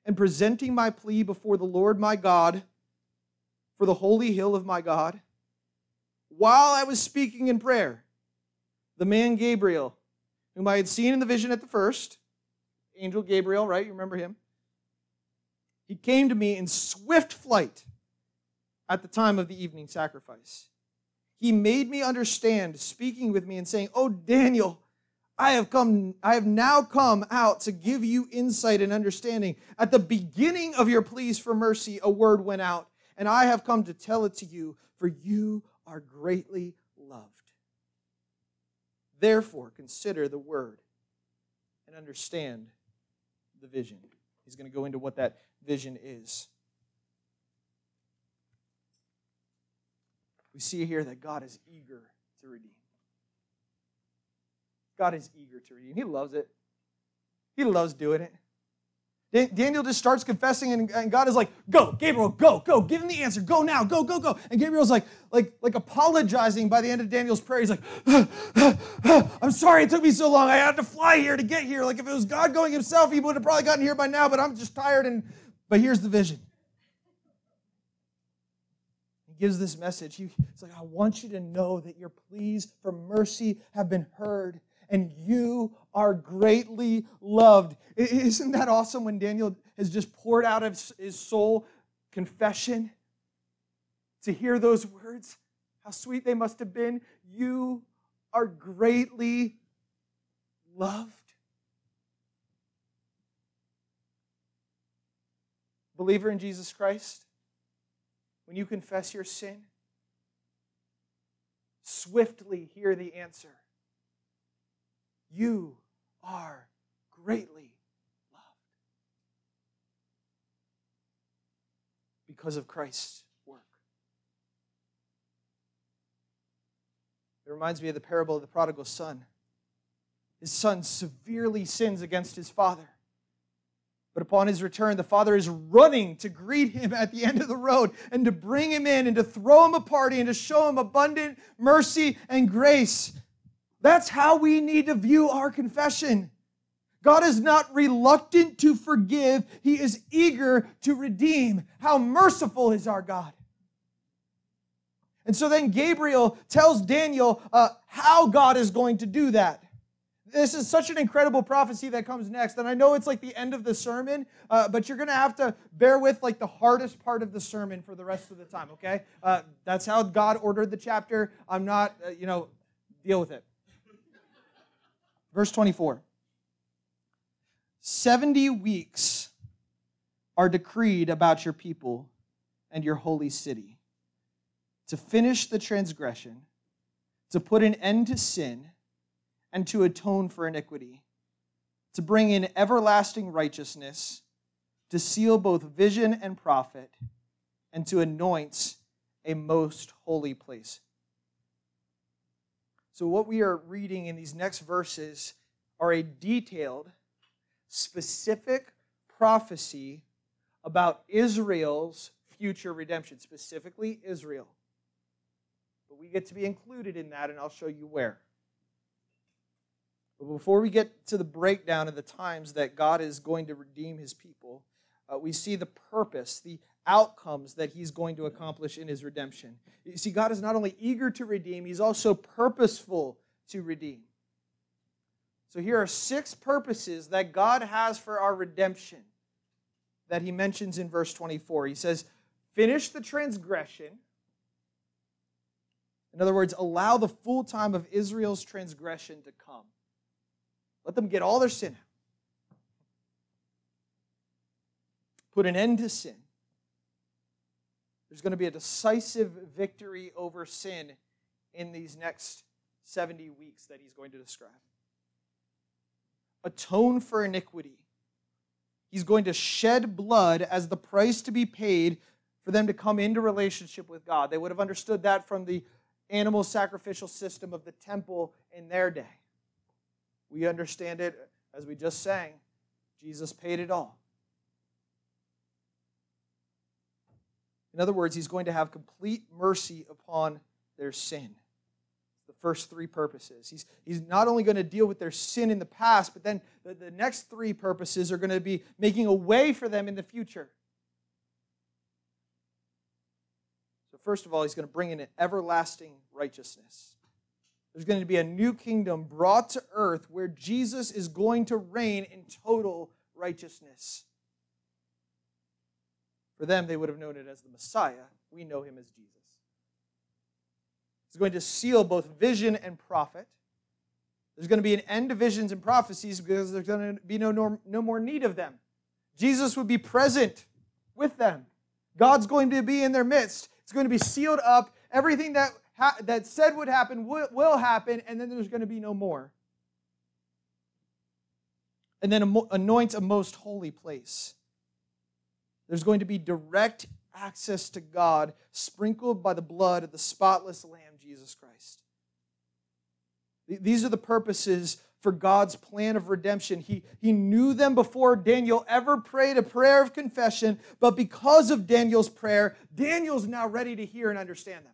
and presenting my plea before the Lord my God for the holy hill of my God, while I was speaking in prayer, the man Gabriel, whom I had seen in the vision at the first, angel Gabriel, right? You remember him? He came to me in swift flight at the time of the evening sacrifice. He made me understand, speaking with me and saying, Oh, Daniel, I have come, I have now come out to give you insight and understanding. At the beginning of your pleas for mercy, a word went out, and I have come to tell it to you, for you are greatly loved. Therefore, consider the word and understand the vision. He's going to go into what that vision is. We see here that God is eager to redeem. God is eager to redeem. He loves it. He loves doing it. Daniel just starts confessing, and, God is like, "Go, Gabriel, go, go, give him the answer. Go now, go, go, go." And Gabriel's like, like, like apologizing by the end of Daniel's prayer. He's like, "I'm sorry it took me so long. I had to fly here to get here. Like if it was God going Himself, He would have probably gotten here by now. But I'm just tired." And but here's the vision. He gives this message. He's like, "I want you to know that your pleas for mercy have been heard." And you are greatly loved. Isn't that awesome when Daniel has just poured out of his soul confession? To hear those words, how sweet they must have been. You are greatly loved. Believer in Jesus Christ, when you confess your sin, swiftly hear the answer you are greatly loved because of Christ's work. It reminds me of the parable of the prodigal son. His son severely sins against his father. But upon his return, the father is running to greet him at the end of the road and to bring him in and to throw him a party and to show him abundant mercy and grace. That's how we need to view our confession. God is not reluctant to forgive, He is eager to redeem. How merciful is our God! And so then Gabriel tells Daniel uh, how God is going to do that. This is such an incredible prophecy that comes next. And I know it's like the end of the sermon, uh, but you're going to have to bear with like the hardest part of the sermon for the rest of the time, okay? Uh, that's how God ordered the chapter. I'm not, uh, you know, deal with it. Verse 24 70 weeks are decreed about your people and your holy city to finish the transgression, to put an end to sin, and to atone for iniquity, to bring in everlasting righteousness, to seal both vision and prophet, and to anoint a most holy place. So, what we are reading in these next verses are a detailed, specific prophecy about Israel's future redemption, specifically Israel. But we get to be included in that, and I'll show you where. But before we get to the breakdown of the times that God is going to redeem his people, uh, we see the purpose, the outcomes that he's going to accomplish in his redemption. You see, God is not only eager to redeem, he's also purposeful to redeem. So here are six purposes that God has for our redemption that he mentions in verse 24. He says, Finish the transgression. In other words, allow the full time of Israel's transgression to come. Let them get all their sin out. Put an end to sin. There's going to be a decisive victory over sin in these next 70 weeks that he's going to describe. Atone for iniquity. He's going to shed blood as the price to be paid for them to come into relationship with God. They would have understood that from the animal sacrificial system of the temple in their day. We understand it as we just sang. Jesus paid it all. In other words, he's going to have complete mercy upon their sin. The first three purposes. He's, he's not only going to deal with their sin in the past, but then the, the next three purposes are going to be making a way for them in the future. So, first of all, he's going to bring in an everlasting righteousness. There's going to be a new kingdom brought to earth where Jesus is going to reign in total righteousness. For them, they would have known it as the Messiah. We know him as Jesus. He's going to seal both vision and prophet. There's going to be an end to visions and prophecies because there's going to be no, no, no more need of them. Jesus would be present with them. God's going to be in their midst. It's going to be sealed up. Everything that, ha- that said would happen will, will happen, and then there's going to be no more. And then anoint a most holy place. There's going to be direct access to God sprinkled by the blood of the spotless Lamb, Jesus Christ. These are the purposes for God's plan of redemption. He, he knew them before Daniel ever prayed a prayer of confession, but because of Daniel's prayer, Daniel's now ready to hear and understand them.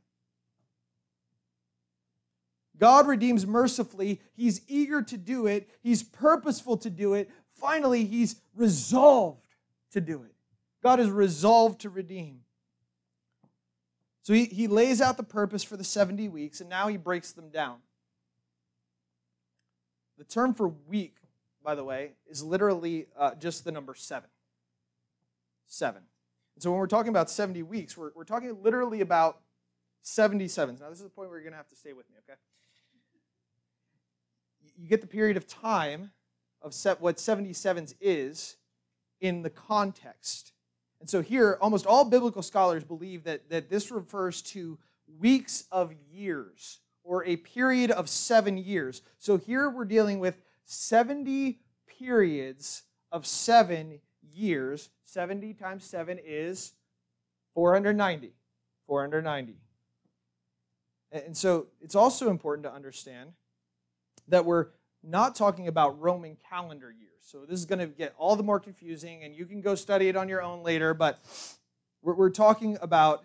God redeems mercifully. He's eager to do it. He's purposeful to do it. Finally, he's resolved to do it. God is resolved to redeem. So he, he lays out the purpose for the 70 weeks, and now he breaks them down. The term for week, by the way, is literally uh, just the number seven. Seven. And so when we're talking about 70 weeks, we're, we're talking literally about 77s. Now, this is the point where you're going to have to stay with me, okay? You get the period of time of set, what 77s is in the context and so here, almost all biblical scholars believe that, that this refers to weeks of years or a period of seven years. So here we're dealing with 70 periods of seven years. 70 times 7 is 490. 490. And so it's also important to understand that we're not talking about Roman calendar years. So this is going to get all the more confusing, and you can go study it on your own later. But we're, we're talking about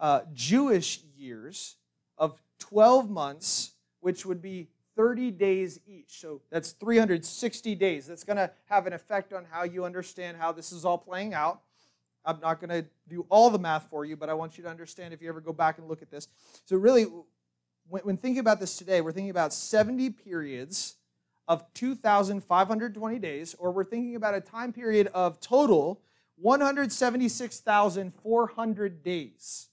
uh, Jewish years of 12 months, which would be 30 days each. So that's 360 days. That's going to have an effect on how you understand how this is all playing out. I'm not going to do all the math for you, but I want you to understand if you ever go back and look at this. So, really, when, when thinking about this today, we're thinking about 70 periods of 2,520 days, or we're thinking about a time period of total 176,400 days.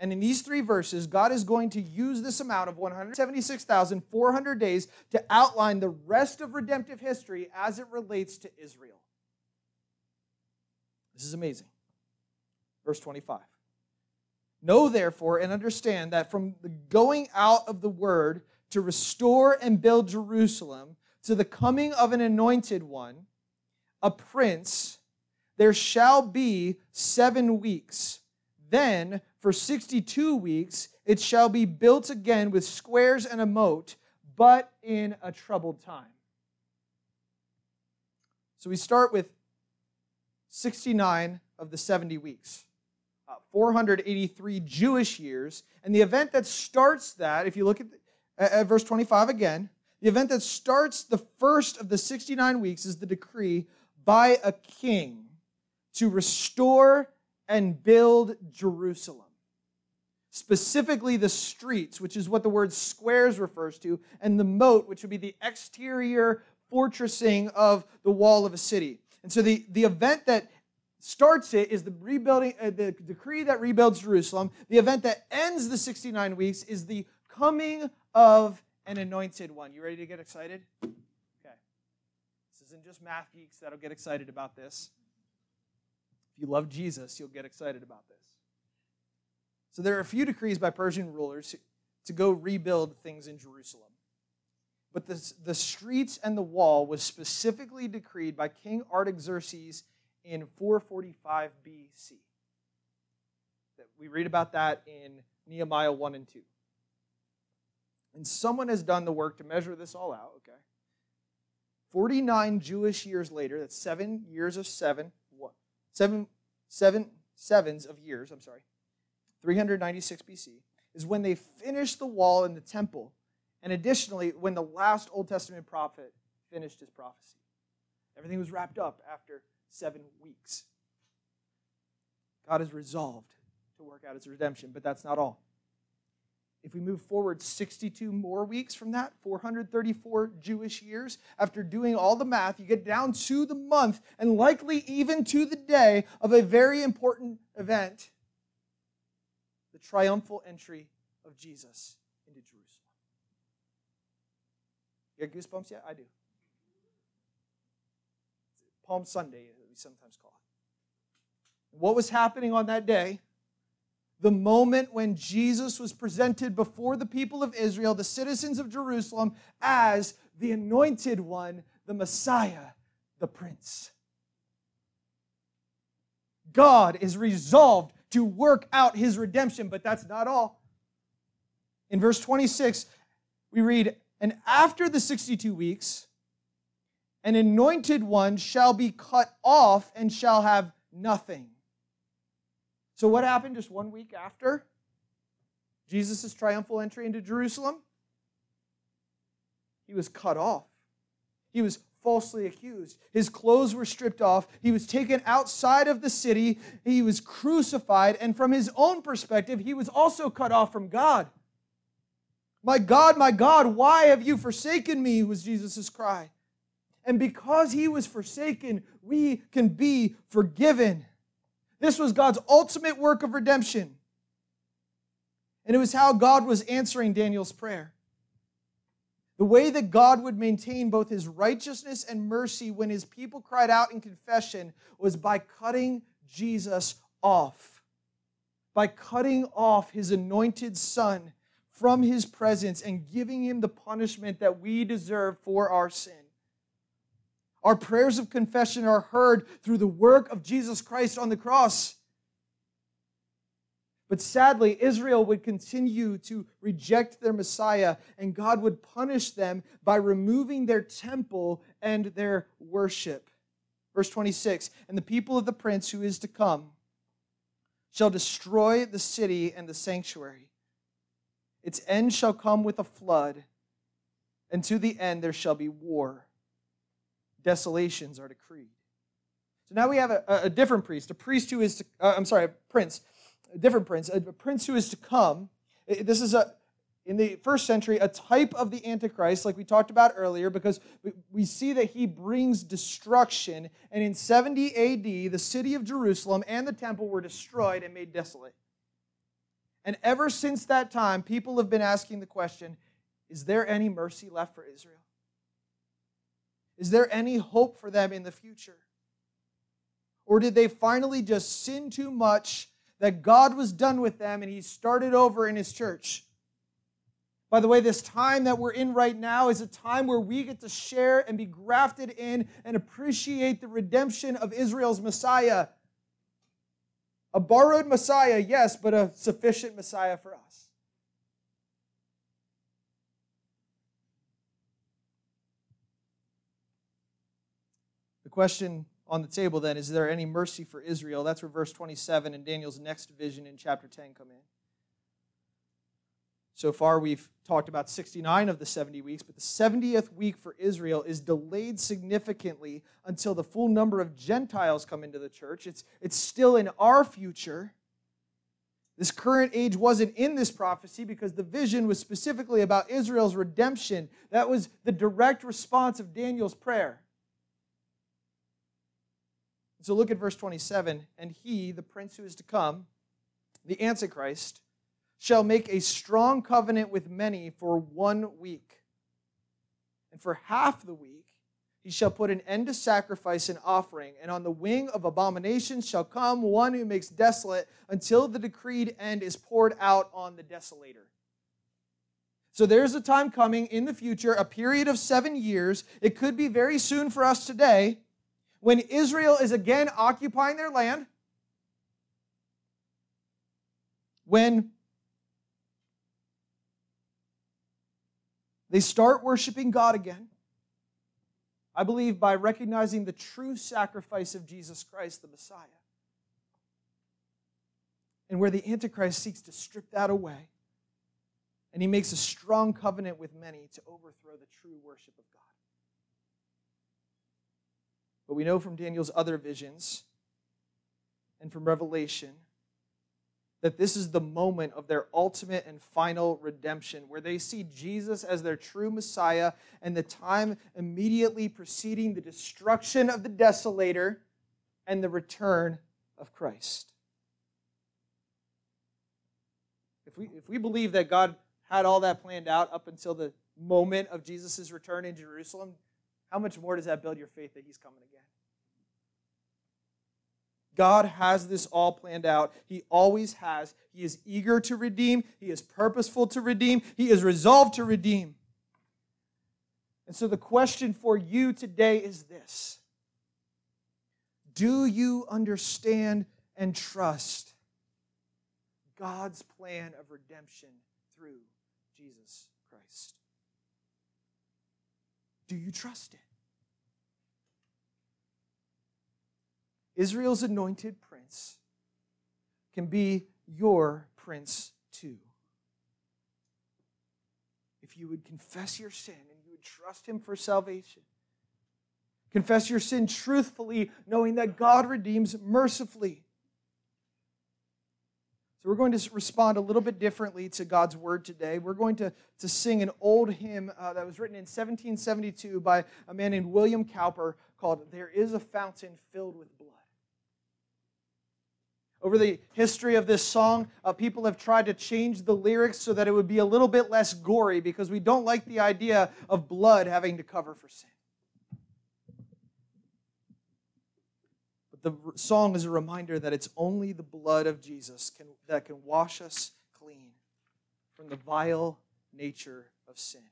And in these three verses, God is going to use this amount of 176,400 days to outline the rest of redemptive history as it relates to Israel. This is amazing. Verse 25. Know therefore and understand that from the going out of the word to restore and build Jerusalem to the coming of an anointed one, a prince, there shall be seven weeks. Then, for 62 weeks, it shall be built again with squares and a moat, but in a troubled time. So we start with 69 of the 70 weeks. Uh, 483 Jewish years. And the event that starts that, if you look at at verse 25 again, the event that starts the first of the 69 weeks is the decree by a king to restore and build Jerusalem. Specifically, the streets, which is what the word squares refers to, and the moat, which would be the exterior fortressing of the wall of a city. And so, the, the event that starts it is the rebuilding, uh, the decree that rebuilds Jerusalem. The event that ends the 69 weeks is the coming of an anointed one. You ready to get excited? Okay. This isn't just math geeks that'll get excited about this. If you love Jesus, you'll get excited about this. So there are a few decrees by Persian rulers to go rebuild things in Jerusalem. But the, the streets and the wall was specifically decreed by King Artaxerxes in 445 BC. We read about that in Nehemiah 1 and 2. And someone has done the work to measure this all out, okay? 49 Jewish years later, that's seven years of seven, what? Seven, seven, sevens of years, I'm sorry, 396 BC, is when they finished the wall in the temple. And additionally, when the last Old Testament prophet finished his prophecy. Everything was wrapped up after seven weeks. God is resolved to work out his redemption, but that's not all. If we move forward 62 more weeks from that, 434 Jewish years, after doing all the math, you get down to the month and likely even to the day of a very important event the triumphal entry of Jesus into Jerusalem. You got goosebumps yet? I do. Palm Sunday, we sometimes call it. What was happening on that day? The moment when Jesus was presented before the people of Israel, the citizens of Jerusalem, as the anointed one, the Messiah, the Prince. God is resolved to work out his redemption, but that's not all. In verse 26, we read, And after the 62 weeks, an anointed one shall be cut off and shall have nothing. So, what happened just one week after Jesus' triumphal entry into Jerusalem? He was cut off. He was falsely accused. His clothes were stripped off. He was taken outside of the city. He was crucified. And from his own perspective, he was also cut off from God. My God, my God, why have you forsaken me? was Jesus' cry. And because he was forsaken, we can be forgiven. This was God's ultimate work of redemption. And it was how God was answering Daniel's prayer. The way that God would maintain both his righteousness and mercy when his people cried out in confession was by cutting Jesus off, by cutting off his anointed son from his presence and giving him the punishment that we deserve for our sin. Our prayers of confession are heard through the work of Jesus Christ on the cross. But sadly, Israel would continue to reject their Messiah, and God would punish them by removing their temple and their worship. Verse 26 And the people of the prince who is to come shall destroy the city and the sanctuary. Its end shall come with a flood, and to the end there shall be war desolations are decreed. So now we have a, a different priest, a priest who is to, uh, I'm sorry, a prince, a different prince, a, a prince who is to come. This is a, in the first century, a type of the Antichrist, like we talked about earlier, because we see that he brings destruction. And in 70 AD, the city of Jerusalem and the temple were destroyed and made desolate. And ever since that time, people have been asking the question is there any mercy left for Israel? Is there any hope for them in the future? Or did they finally just sin too much that God was done with them and He started over in His church? By the way, this time that we're in right now is a time where we get to share and be grafted in and appreciate the redemption of Israel's Messiah. A borrowed Messiah, yes, but a sufficient Messiah for us. Question on the table then is there any mercy for Israel? That's where verse 27 and Daniel's next vision in chapter 10 come in. So far, we've talked about 69 of the 70 weeks, but the 70th week for Israel is delayed significantly until the full number of Gentiles come into the church. It's, it's still in our future. This current age wasn't in this prophecy because the vision was specifically about Israel's redemption. That was the direct response of Daniel's prayer. So look at verse 27. And he, the prince who is to come, the Antichrist, shall make a strong covenant with many for one week. And for half the week, he shall put an end to sacrifice and offering, and on the wing of abomination shall come one who makes desolate until the decreed end is poured out on the desolator. So there's a time coming in the future, a period of seven years. It could be very soon for us today, when Israel is again occupying their land, when they start worshiping God again. I believe by recognizing the true sacrifice of Jesus Christ, the Messiah. And where the Antichrist seeks to strip that away, and he makes a strong covenant with many to overthrow the true worship of God. But we know from Daniel's other visions and from Revelation that this is the moment of their ultimate and final redemption, where they see Jesus as their true Messiah and the time immediately preceding the destruction of the desolator and the return of Christ. If we, if we believe that God had all that planned out up until the moment of Jesus' return in Jerusalem, how much more does that build your faith that He's coming again? God has this all planned out. He always has. He is eager to redeem, He is purposeful to redeem, He is resolved to redeem. And so the question for you today is this Do you understand and trust God's plan of redemption through Jesus Christ? Do you trust it? Israel's anointed prince can be your prince too. If you would confess your sin and you would trust him for salvation, confess your sin truthfully, knowing that God redeems mercifully. So, we're going to respond a little bit differently to God's word today. We're going to, to sing an old hymn uh, that was written in 1772 by a man named William Cowper called There is a Fountain Filled with Blood. Over the history of this song, uh, people have tried to change the lyrics so that it would be a little bit less gory because we don't like the idea of blood having to cover for sin. But the song is a reminder that it's only the blood of Jesus can, that can wash us clean from the vile nature of sin.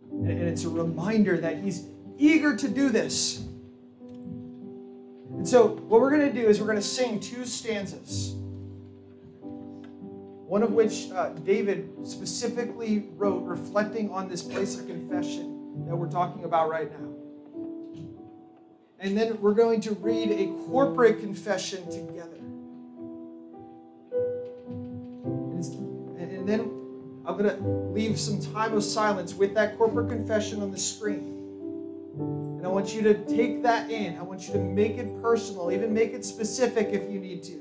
And it's a reminder that He's eager to do this. And so, what we're going to do is we're going to sing two stanzas. One of which uh, David specifically wrote, reflecting on this place of confession that we're talking about right now. And then we're going to read a corporate confession together. And then I'm going to leave some time of silence with that corporate confession on the screen. And I want you to take that in. I want you to make it personal, even make it specific if you need to.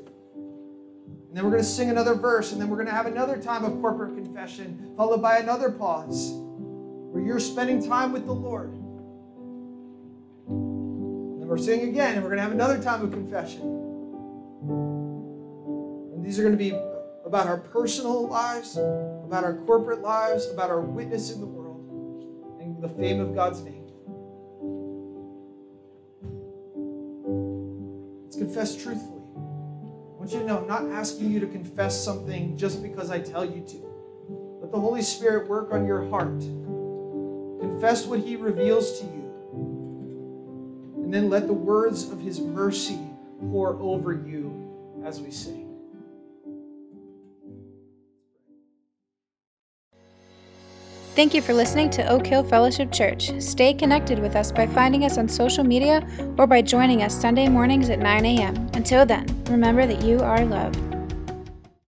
And then we're going to sing another verse, and then we're going to have another time of corporate confession, followed by another pause where you're spending time with the Lord. We're singing again, and we're going to have another time of confession. And these are going to be about our personal lives, about our corporate lives, about our witness in the world, and the fame of God's name. confess truthfully. I want you to know I'm not asking you to confess something just because I tell you to. Let the Holy Spirit work on your heart. Confess what He reveals to you. And then let the words of His mercy pour over you as we sing. Thank you for listening to Oak Hill Fellowship Church. Stay connected with us by finding us on social media or by joining us Sunday mornings at 9 a.m. Until then, remember that you are loved.